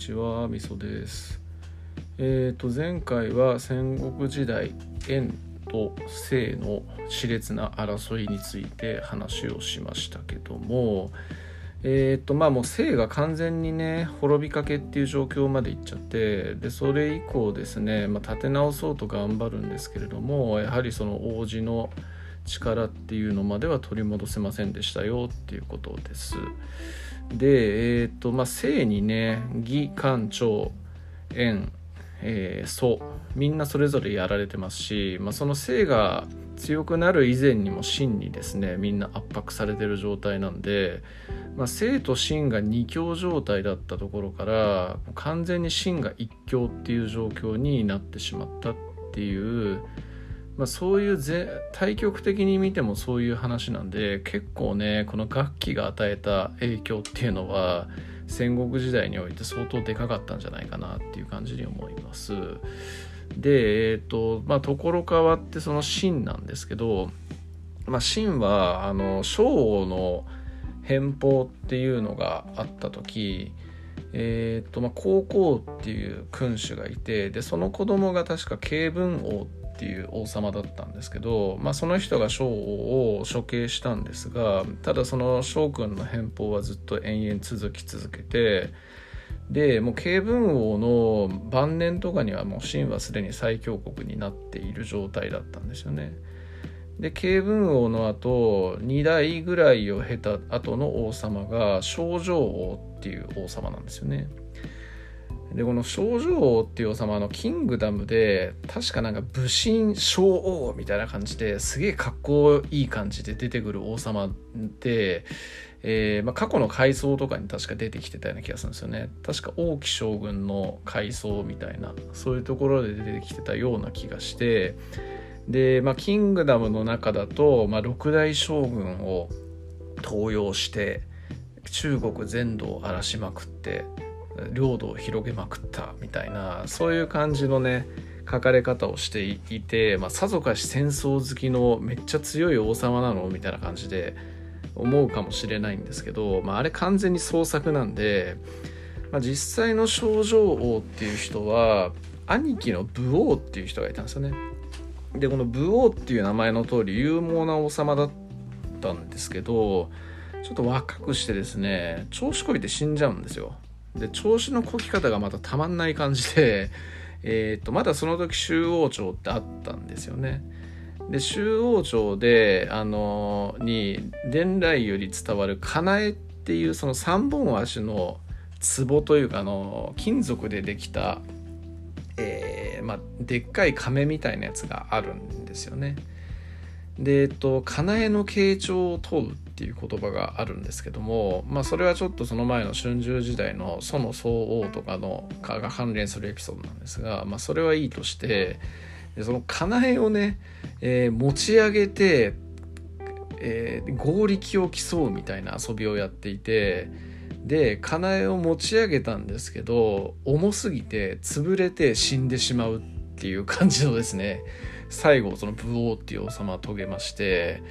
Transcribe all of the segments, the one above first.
ちは、みそです。えっ、と、前回は戦国時代、燕と西の熾烈な争いについて話をしましたけども、えっ、と、まあもう西が完全にね、滅びかけっていう状況までいっちゃって、で、それ以降ですね、まあ、立て直そうと頑張るんですけれども、やはりその王子の力っていうのまでは取り戻せませんでしたよっていうことです。で、えっ、と、まあ、正にね、義、官、長、縁、えー、祖、みんなそれぞれやられてますし、まあ、その正が強くなる以前にも真にですね、みんな圧迫されてる状態なんで、まあ、正と真が二強状態だったところから、完全に真が一強っていう状況になってしまったっていう、まあ、そういうぜ対極的に見てもそういう話なんで結構ねこの楽器が与えた影響っていうのは戦国時代において相当でかかったんじゃないかなっていう感じに思います。でえっ、とまあところ変わってその秦なんですけど、まあ、秦はあの昭王の返報っていうのがあった時えーとまあ、高校っていう君主がいてでその子供が確か慶文王っていう王様だったんですけど、まあ、その人が昭王を処刑したんですがただその昭君の返報はずっと延々続き続けてでもう慶文王の晩年とかにはもう秦はすでに最強国になっている状態だったんですよね。で慶文王の後2代ぐらいを経た後の王様が少女王っていう王様なんですよね。でこの少女王っていう王様のキングダムで確かなんか武神小王みたいな感じですげえかっこいい感じで出てくる王様で、えーまあ、過去の階層とかに確か出てきてたような気がするんですよね。確か王毅将軍の階層みたいなそういうところで出てきてたような気がしてで、まあ、キングダムの中だと、まあ、六大将軍を登用して中国全土を荒らしまくって領土を広げまくったみたいなそういう感じのね書かれ方をしていて、まあ、さぞかし戦争好きのめっちゃ強い王様なのみたいな感じで思うかもしれないんですけど、まあ、あれ完全に創作なんで、まあ、実際の少女王っていう人は兄貴の武王っていう人がいたんですよね。でこの武王っていう名前の通り勇猛な王様だったんですけどちょっと若くしてですね調子こいて死んじゃうんですよ。で調子のこき方がまたたまんない感じで、えー、とまだその時周王朝ってあったんですよね。で周王朝であのに伝来より伝わるかなえっていうその三本足の壺というかあの金属でできた、えーまあ、でっかい亀みたいなやつがあるんですよね。でえっと、かなえの傾聴を問うっていう言葉があるんですけども、まあ、それはちょっとその前の春秋時代の祖の宗王とかのかが関連するエピソードなんですが、まあ、それはいいとしてでそのかなえをね、えー持ち上げて、えー合力を競うみたいな遊びをやっていてでかなえを持ち上げたんですけど重すぎて潰れて死んでしまうっていう感じのですね最後その武王っていう王様は遂げまして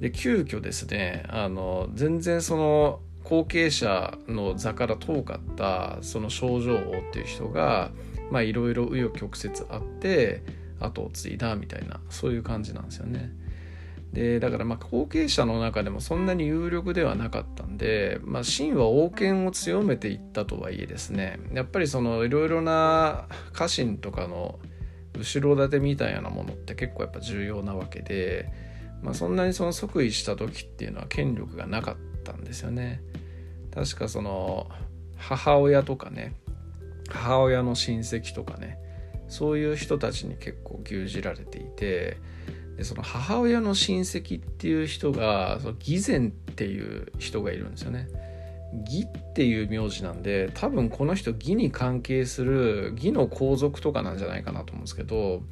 で急遽ですねあの全然その後継者の座から遠かったその少女王っていう人がいろいろ紆余曲折あって後を継いだみたいなそういう感じなんですよね。でだからまあ後継者の中でもそんなに有力ではなかったんで、まあ、秦は王権を強めていったとはいえですねやっぱりそのいろいろな家臣とかの後ろ盾みたいなものって結構やっぱ重要なわけで、まあ、そんなにその即位した時っていうのは権力がなかったんですよね。確かその母親とかね母親の親戚とかねそういう人たちに結構牛耳られていてでその母親の親戚っていう人がその義前っていう人がいるんですよね。義っていう名字なんで多分この人義に関係する義の皇族とかなんじゃないかなと思うんですけど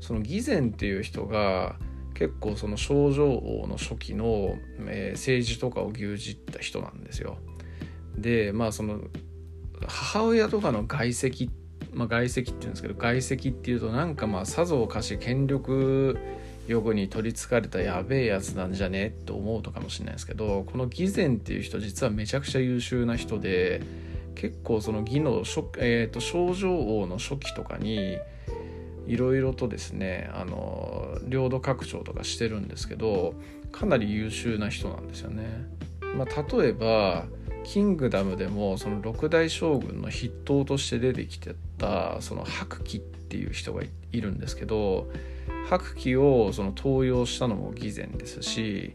その義前っていう人が結構その少女王の初期の、えー政治とかを牛耳った人なんですよ。でまあその母親とかの外籍まあ外籍っていうんですけど外籍っていうとなんかまあさぞかし権力欲に取りつかれたやべえやつなんじゃねと思うとかもしれないですけどこの義前っていう人実はめちゃくちゃ優秀な人で結構その義の、えーと、症状王の初期とかにいろいろとですねあの領土拡張とかしてるんですけどかなり優秀な人なんですよね。まあ、例えばキングダムでもその六代将軍の筆頭として出てきてたその白騎っていう人がいるんですけど白騎をその登用したのも偽善ですし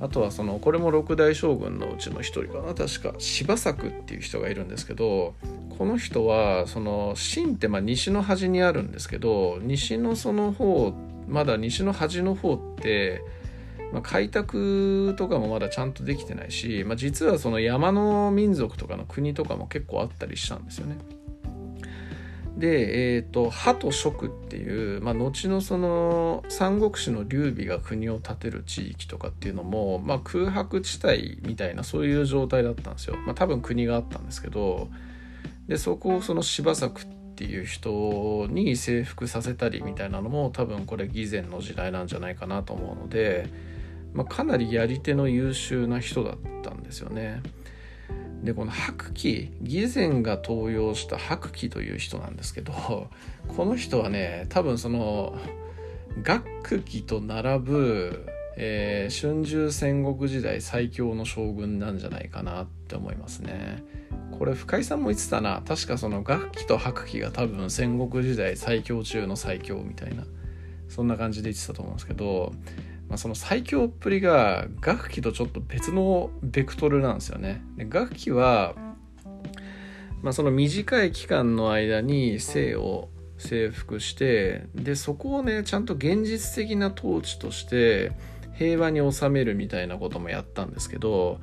あとはそのこれも六代将軍のうちの一人かな確か柴作っていう人がいるんですけどこの人はその秦ってまあ西の端にあるんですけど西のその方まだ西の端の方ってまあ、開拓とかもまだちゃんとできてないし、まあ、実はその山の民族とかの国とかも結構あったりしたんですよね。で、えーと、歯と蜀っていう、まあ、後のその三国志の劉備が国を建てる地域とかっていうのも、まあ、空白地帯みたいなそういう状態だったんですよ。まあ、多分国があったんですけどでそこをその柴作っていう人に征服させたりみたいなのも多分これ偽善の時代なんじゃないかなと思うので、まあ、かなりやり手の優秀な人だったんですよね。でこの白騎義前が登用した白騎という人なんですけどこの人はね多分その学騎と並ぶ、えー、春秋戦国時代最強の将軍なんじゃないかなって思いますね。これ深井さんも言ってたな確かその楽器と白騎が多分戦国時代最強中の最強みたいなそんな感じで言ってたと思うんですけどまあ、その最強っぷりが楽器とちょっと別のベクトルなんですよね。で楽器は、まあ、その短い期間の間に生を征服してでそこをねちゃんと現実的な統治として平和に収めるみたいなこともやったんですけど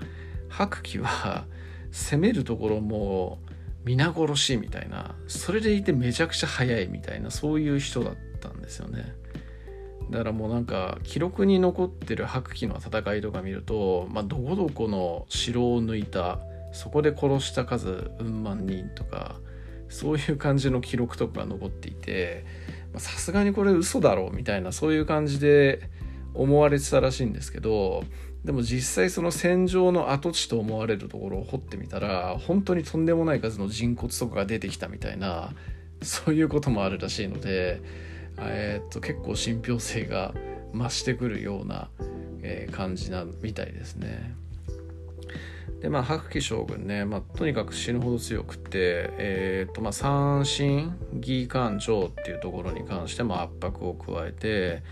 白騎は攻めるところも皆殺しみたいなそれでいてめちゃくちゃ速いみたいなそういう人だったんですよね。だからもうなんか記録に残ってる白騎の戦いとか見ると、まあ、どこどこの城を抜いたそこで殺した数うん万人とかそういう感じの記録とかが残っていてさすがにこれ嘘だろうみたいなそういう感じで思われてたらしいんですけどでも実際その戦場の跡地と思われるところを掘ってみたら本当にとんでもない数の人骨とかが出てきたみたいなそういうこともあるらしいのでえー、っと結構信憑性が増してくるような、えー、感じなみたいですね。でまあ白騎将軍ね、まあ、とにかく死ぬほど強くて、えーとまあ、三神義官長っていうところに関しても圧迫を加えて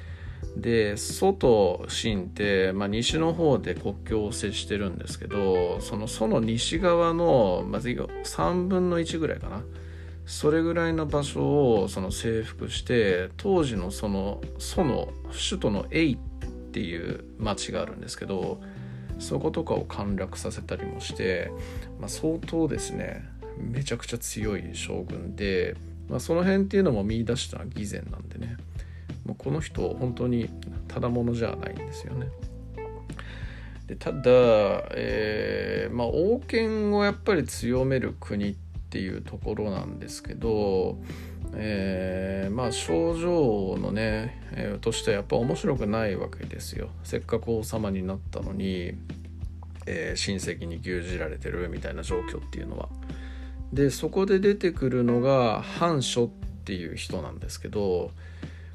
で祖と秦って、まあ、西の方で国境を接してるんですけどその祖の西側の、まず3分の1ぐらいかなそれぐらいの場所をその征服して当時のそのその首都のエイっていう町があるんですけどそことかを陥落させたりもして、まあ、相当ですねめちゃくちゃ強い将軍で、まあ、その辺っていうのも見出したのは偽善なんでねもうこの人本当にただものじゃないんですよね。でただ、えーまあ、王権をやっぱり強める国ってっていうところなんですけど、えー、まあ症状のね、えー、としてはやっぱ面白くないわけですよせっかく王様になったのに、えー、親戚に牛耳られてるみたいな状況っていうのは。でそこで出てくるのが反書っていう人なんですけど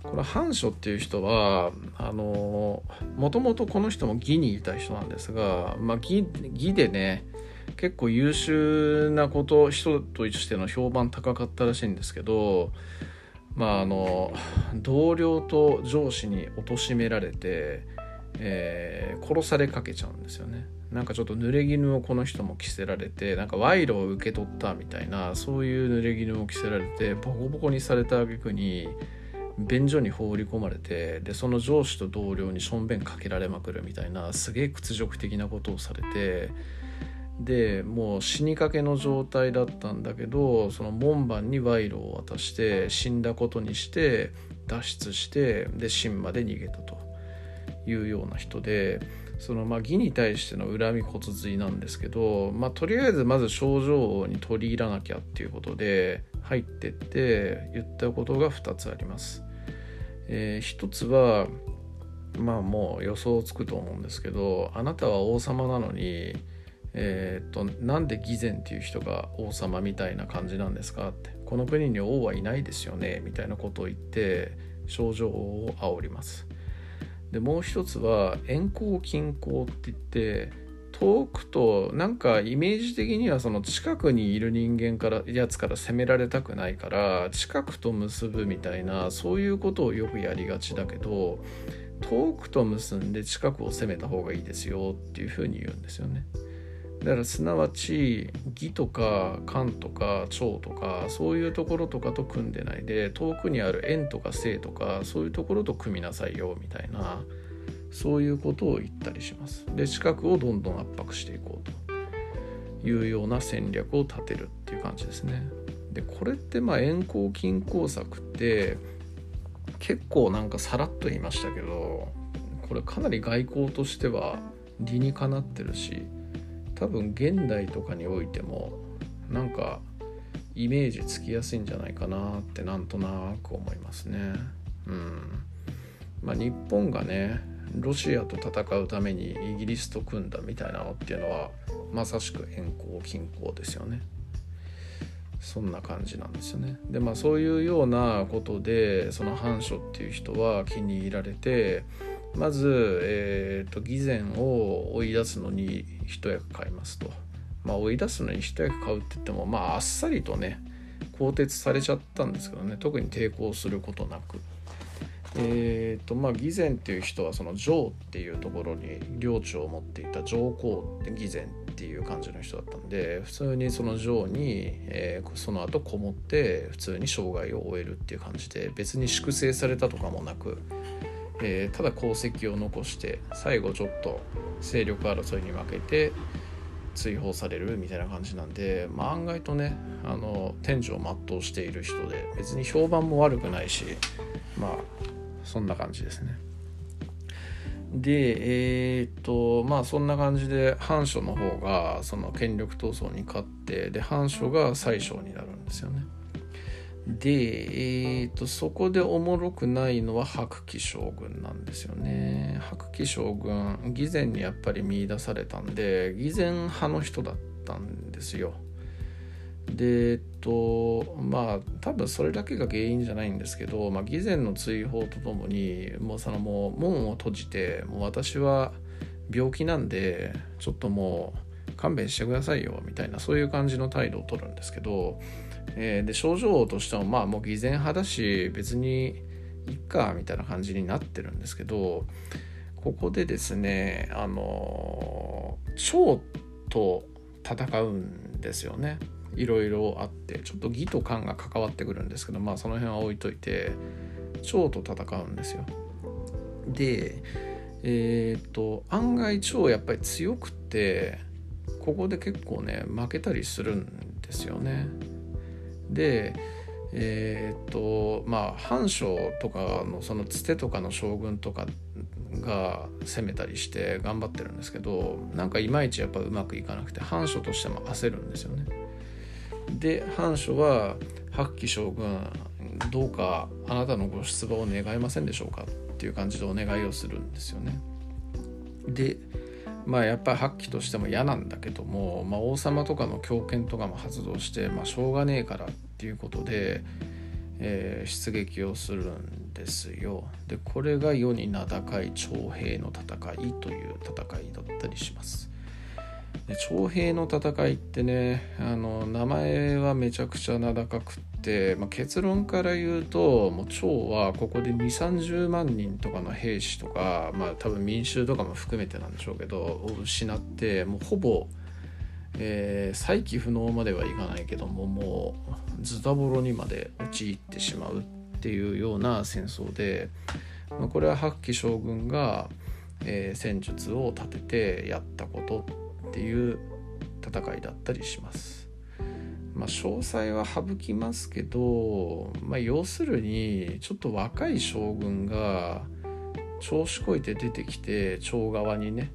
この反書っていう人はあのもともとこの人も義にいた人なんですが、まあ、義義でね結構優秀なこと人としての評判高かったらしいんですけどまああの同僚と上司に貶められて、えー、殺されかけちゃうんですよね。なんかちょっと濡れ衣をこの人も着せられてなんか賄賂を受け取ったみたいなそういう濡れ衣を着せられてボコボコにされた挙句に便所に放り込まれてでその上司と同僚にしょんべんかけられまくるみたいなすげえ屈辱的なことをされてでもう死にかけの状態だったんだけどその門番に賄賂を渡して死んだことにして脱出してで秦まで逃げたというような人でそのまあ義に対しての恨み骨髄なんですけど、まあ、とりあえずまず症状に取り入らなきゃっていうことで入ってって言ったことが2つあります。えー、1つはまあもう予想つくと思うんですけどあなたは王様なのにえー、っとなんで偽善っていう人が王様みたいな感じなんですかってこの国に王はいないですよねみたいなことを言って症状を煽りますでもう一つは遠行近行って言って遠くとなんかイメージ的にはその近くにいる人間からやつから攻められたくないから近くと結ぶみたいなそういうことをよくやりがちだけど遠くと結んで近くを攻めた方がいいですよっていうふうに言うんですよね。だからすなわち義とか官とか長とかそういうところとかと組んでないで遠くにある縁とか性とかそういうところと組みなさいよみたいなそういうことを言ったりします。で近くをどんどん圧迫していこうというような戦略を立てるっていう感じですね。でこれってまあ遠行近行策って結構なんかさらっと言いましたけどこれかなり外交としては理にかなってるし多分現代とかにおいてもなんかイメージつきやすいんじゃないかなってなんとなく思いますね。うんまあ、日本がねロシアと戦うためにイギリスと組んだみたいなのっていうのはまさしく遠行近行ですよね。そんな感じなんですよね。でまあそういうようなことでその藩書っていう人は気に入られてまず、えーと、偽善を追い出すのに一役買いますと。まあ追い出すのに一役買うって言ってもまああっさりとね更迭されちゃったんですけどね特に抵抗することなく。えーとまあ、偽善っていう人はその上っていうところに領地を持っていた上皇って偽善っていう感じの人だったんで普通にその上に、えー、その後こもって普通に生涯を終えるっていう感じで別に粛清されたとかもなく、えー、ただ功績を残して最後ちょっと勢力争いに負けて追放されるみたいな感じなんで、まあ、案外とねあの天寿を全うしている人で別に評判も悪くないしまあそんな感じですね。でえー、っとまあそんな感じで藩書の方がその権力闘争に勝ってで藩書が宰相になるんですよね。で、えーと、そこでおもろくないのは白騎将軍なんですよね。白騎将軍偽善にやっぱり見出されたんで偽善派の人だったんですよ。でえっとまあ多分それだけが原因じゃないんですけど、まあ、偽善の追放とともにもうそのもう門を閉じてもう私は病気なんでちょっともう勘弁してくださいよみたいなそういう感じの態度を取るんですけど、えー、で症状としてもまあもう偽善派だし別にいっかみたいな感じになってるんですけどここでですねあの腸と戦うんですよね。いろいろあってちょっと義と官が関わってくるんですけどまあその辺は置いといて蝶と戦うんですよ。でえっ、と案外蝶やっぱり強くてここで結構ね負けたりするんですよね。でえっ、とまあ藩将とかのそのつてとかの将軍とかが攻めたりして頑張ってるんですけどなんかいまいちやっぱうまくいかなくて藩書としても焦るんですよね。で藩主は白騎将軍どうかあなたのご出馬を願いませんでしょうかっていう感じでお願いをするんですよね。でまあやっぱり発揮としても嫌なんだけども、まあ、王様とかの狂犬とかも発動して、まあ、しょうがねえからっていうことで、えー、出撃をするんですよ。でこれが世に名高い徴兵の戦いという戦いだったりします。で徴兵の戦いってねあの名前はめちゃくちゃ名高くって、まあ、結論から言うともう趙はここで2 3 0万人とかの兵士とか、まあ、多分民衆とかも含めてなんでしょうけどを失ってもうほぼ、えー、再起不能まではいかないけどももうズタボロにまで陥ってしまうっていうような戦争で、まあ、これは白騎将軍が、えー、戦術を立ててやったこと。ってていう戦いだったりします。まあ、詳細は省きますけど、まあ、要するにちょっと若い将軍が調子こいて出てきて長側にね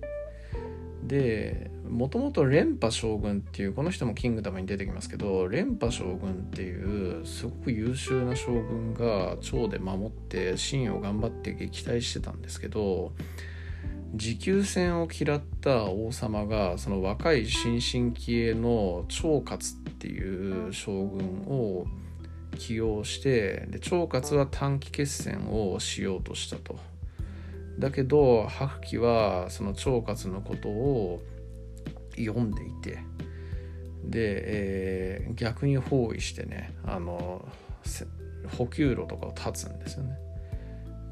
でもともと連覇将軍っていうこの人もキングダムに出てきますけど連覇将軍っていうすごく優秀な将軍が趙で守って秦を頑張って撃退してたんですけど持久戦を嫌った王様がその若い新進気鋭の長勝っていう将軍を起用してで長勝は短期決戦をしようとしたと。だけど白騎はその長勝のことを読んでいてで、えー、逆に包囲してねあの補給路とかを断つんですよね。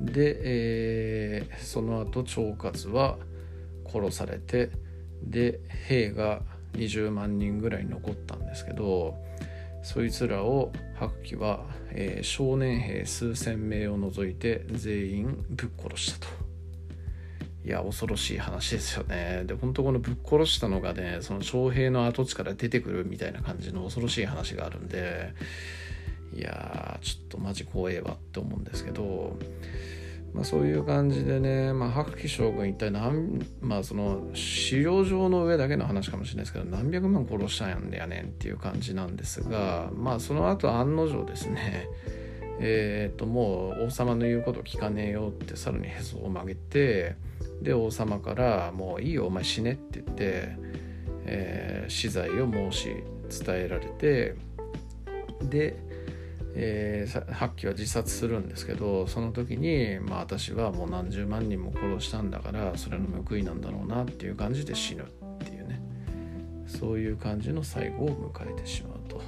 で、えー、その後長勝は殺されてで兵が20万人ぐらい残ったんですけどそいつらを白騎は、えー、少年兵数千名を除いて全員ぶっ殺したと。いや恐ろしい話ですよねで本当このぶっ殺したのがねその徴兵の跡地から出てくるみたいな感じの恐ろしい話があるんでいやーちょっとマジ怖えわって思うんですけどまあ、そういう感じでね、まあ、白騎将軍一体何、まあ、その資料上の上だけの話かもしれないですけど何百万殺したんやねんっていう感じなんですが、まあ、その後案の定ですね えー、ともう王様の言うこと聞かねえよってさらにへそを曲げてで王様から「もういいよお前死ね」って言って、えー、死罪を申し伝えられてで、えー、発揮は自殺するんですけどその時に、まあ、私はもう何十万人も殺したんだからそれの報いなんだろうなっていう感じで死ぬっていうねそういう感じの最後を迎えてしまうと。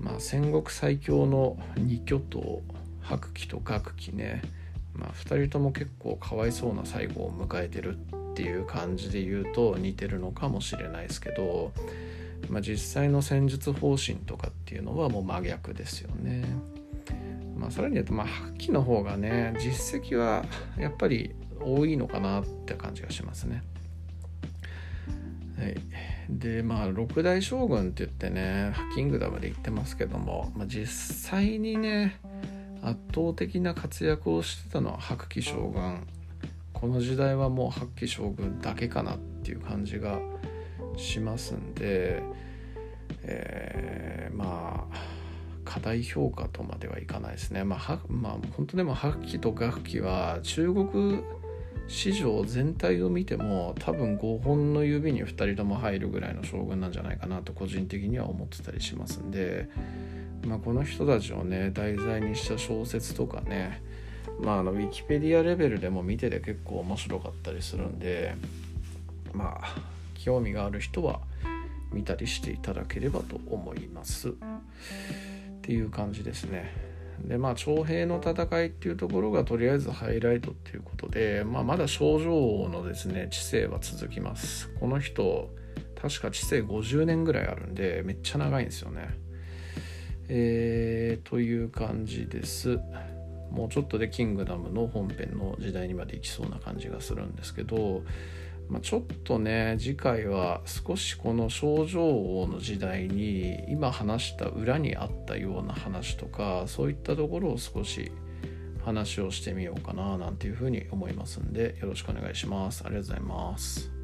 まあ、戦国最強の二巨頭白騎と学騎ねまあ、2人とも結構かわいそうな最後を迎えてるっていう感じで言うと似てるのかもしれないですけど、まあ、実際の戦術方針とかっていうのはもう真逆ですよね。まあ、さらに言うと、まあ、発揮の方がね実績はやっぱり多いのかなって感じがしますね。はい、でまあ六大将軍って言ってねキングダムで言ってますけども、まあ、実際にね圧倒的な活躍をしてたのは白騎将軍この時代はもう白騎将軍だけかなっていう感じがしますんで、えー、まあ過大評価とまではいかないですね。まあ、はまあ、本当でも白騎と楽器は中国市場全体を見ても多分5本の指に2人とも入るぐらいの将軍なんじゃないかなと個人的には思ってたりしますんでまあ、この人たちをね題材にした小説とかねまああのウィキペディアレベルでも見てて結構面白かったりするんでまあ興味がある人は見たりしていただければと思います。っていう感じですね。でまあ徴兵の戦いっていうところがとりあえずハイライトっていうことで、まあ、まだ症状のですね知性は続きます。この人確か知性50年ぐらいあるんでめっちゃ長いんですよね。えー、という感じです。もうちょっとでキングダムの本編の時代にまで行きそうな感じがするんですけど、まあ、ちょっとね次回は少しこの症状王の時代に今話した裏にあったような話とかそういったところを少し話をしてみようかななんていうふうに思いますんでよろしくお願いします。ありがとうございます。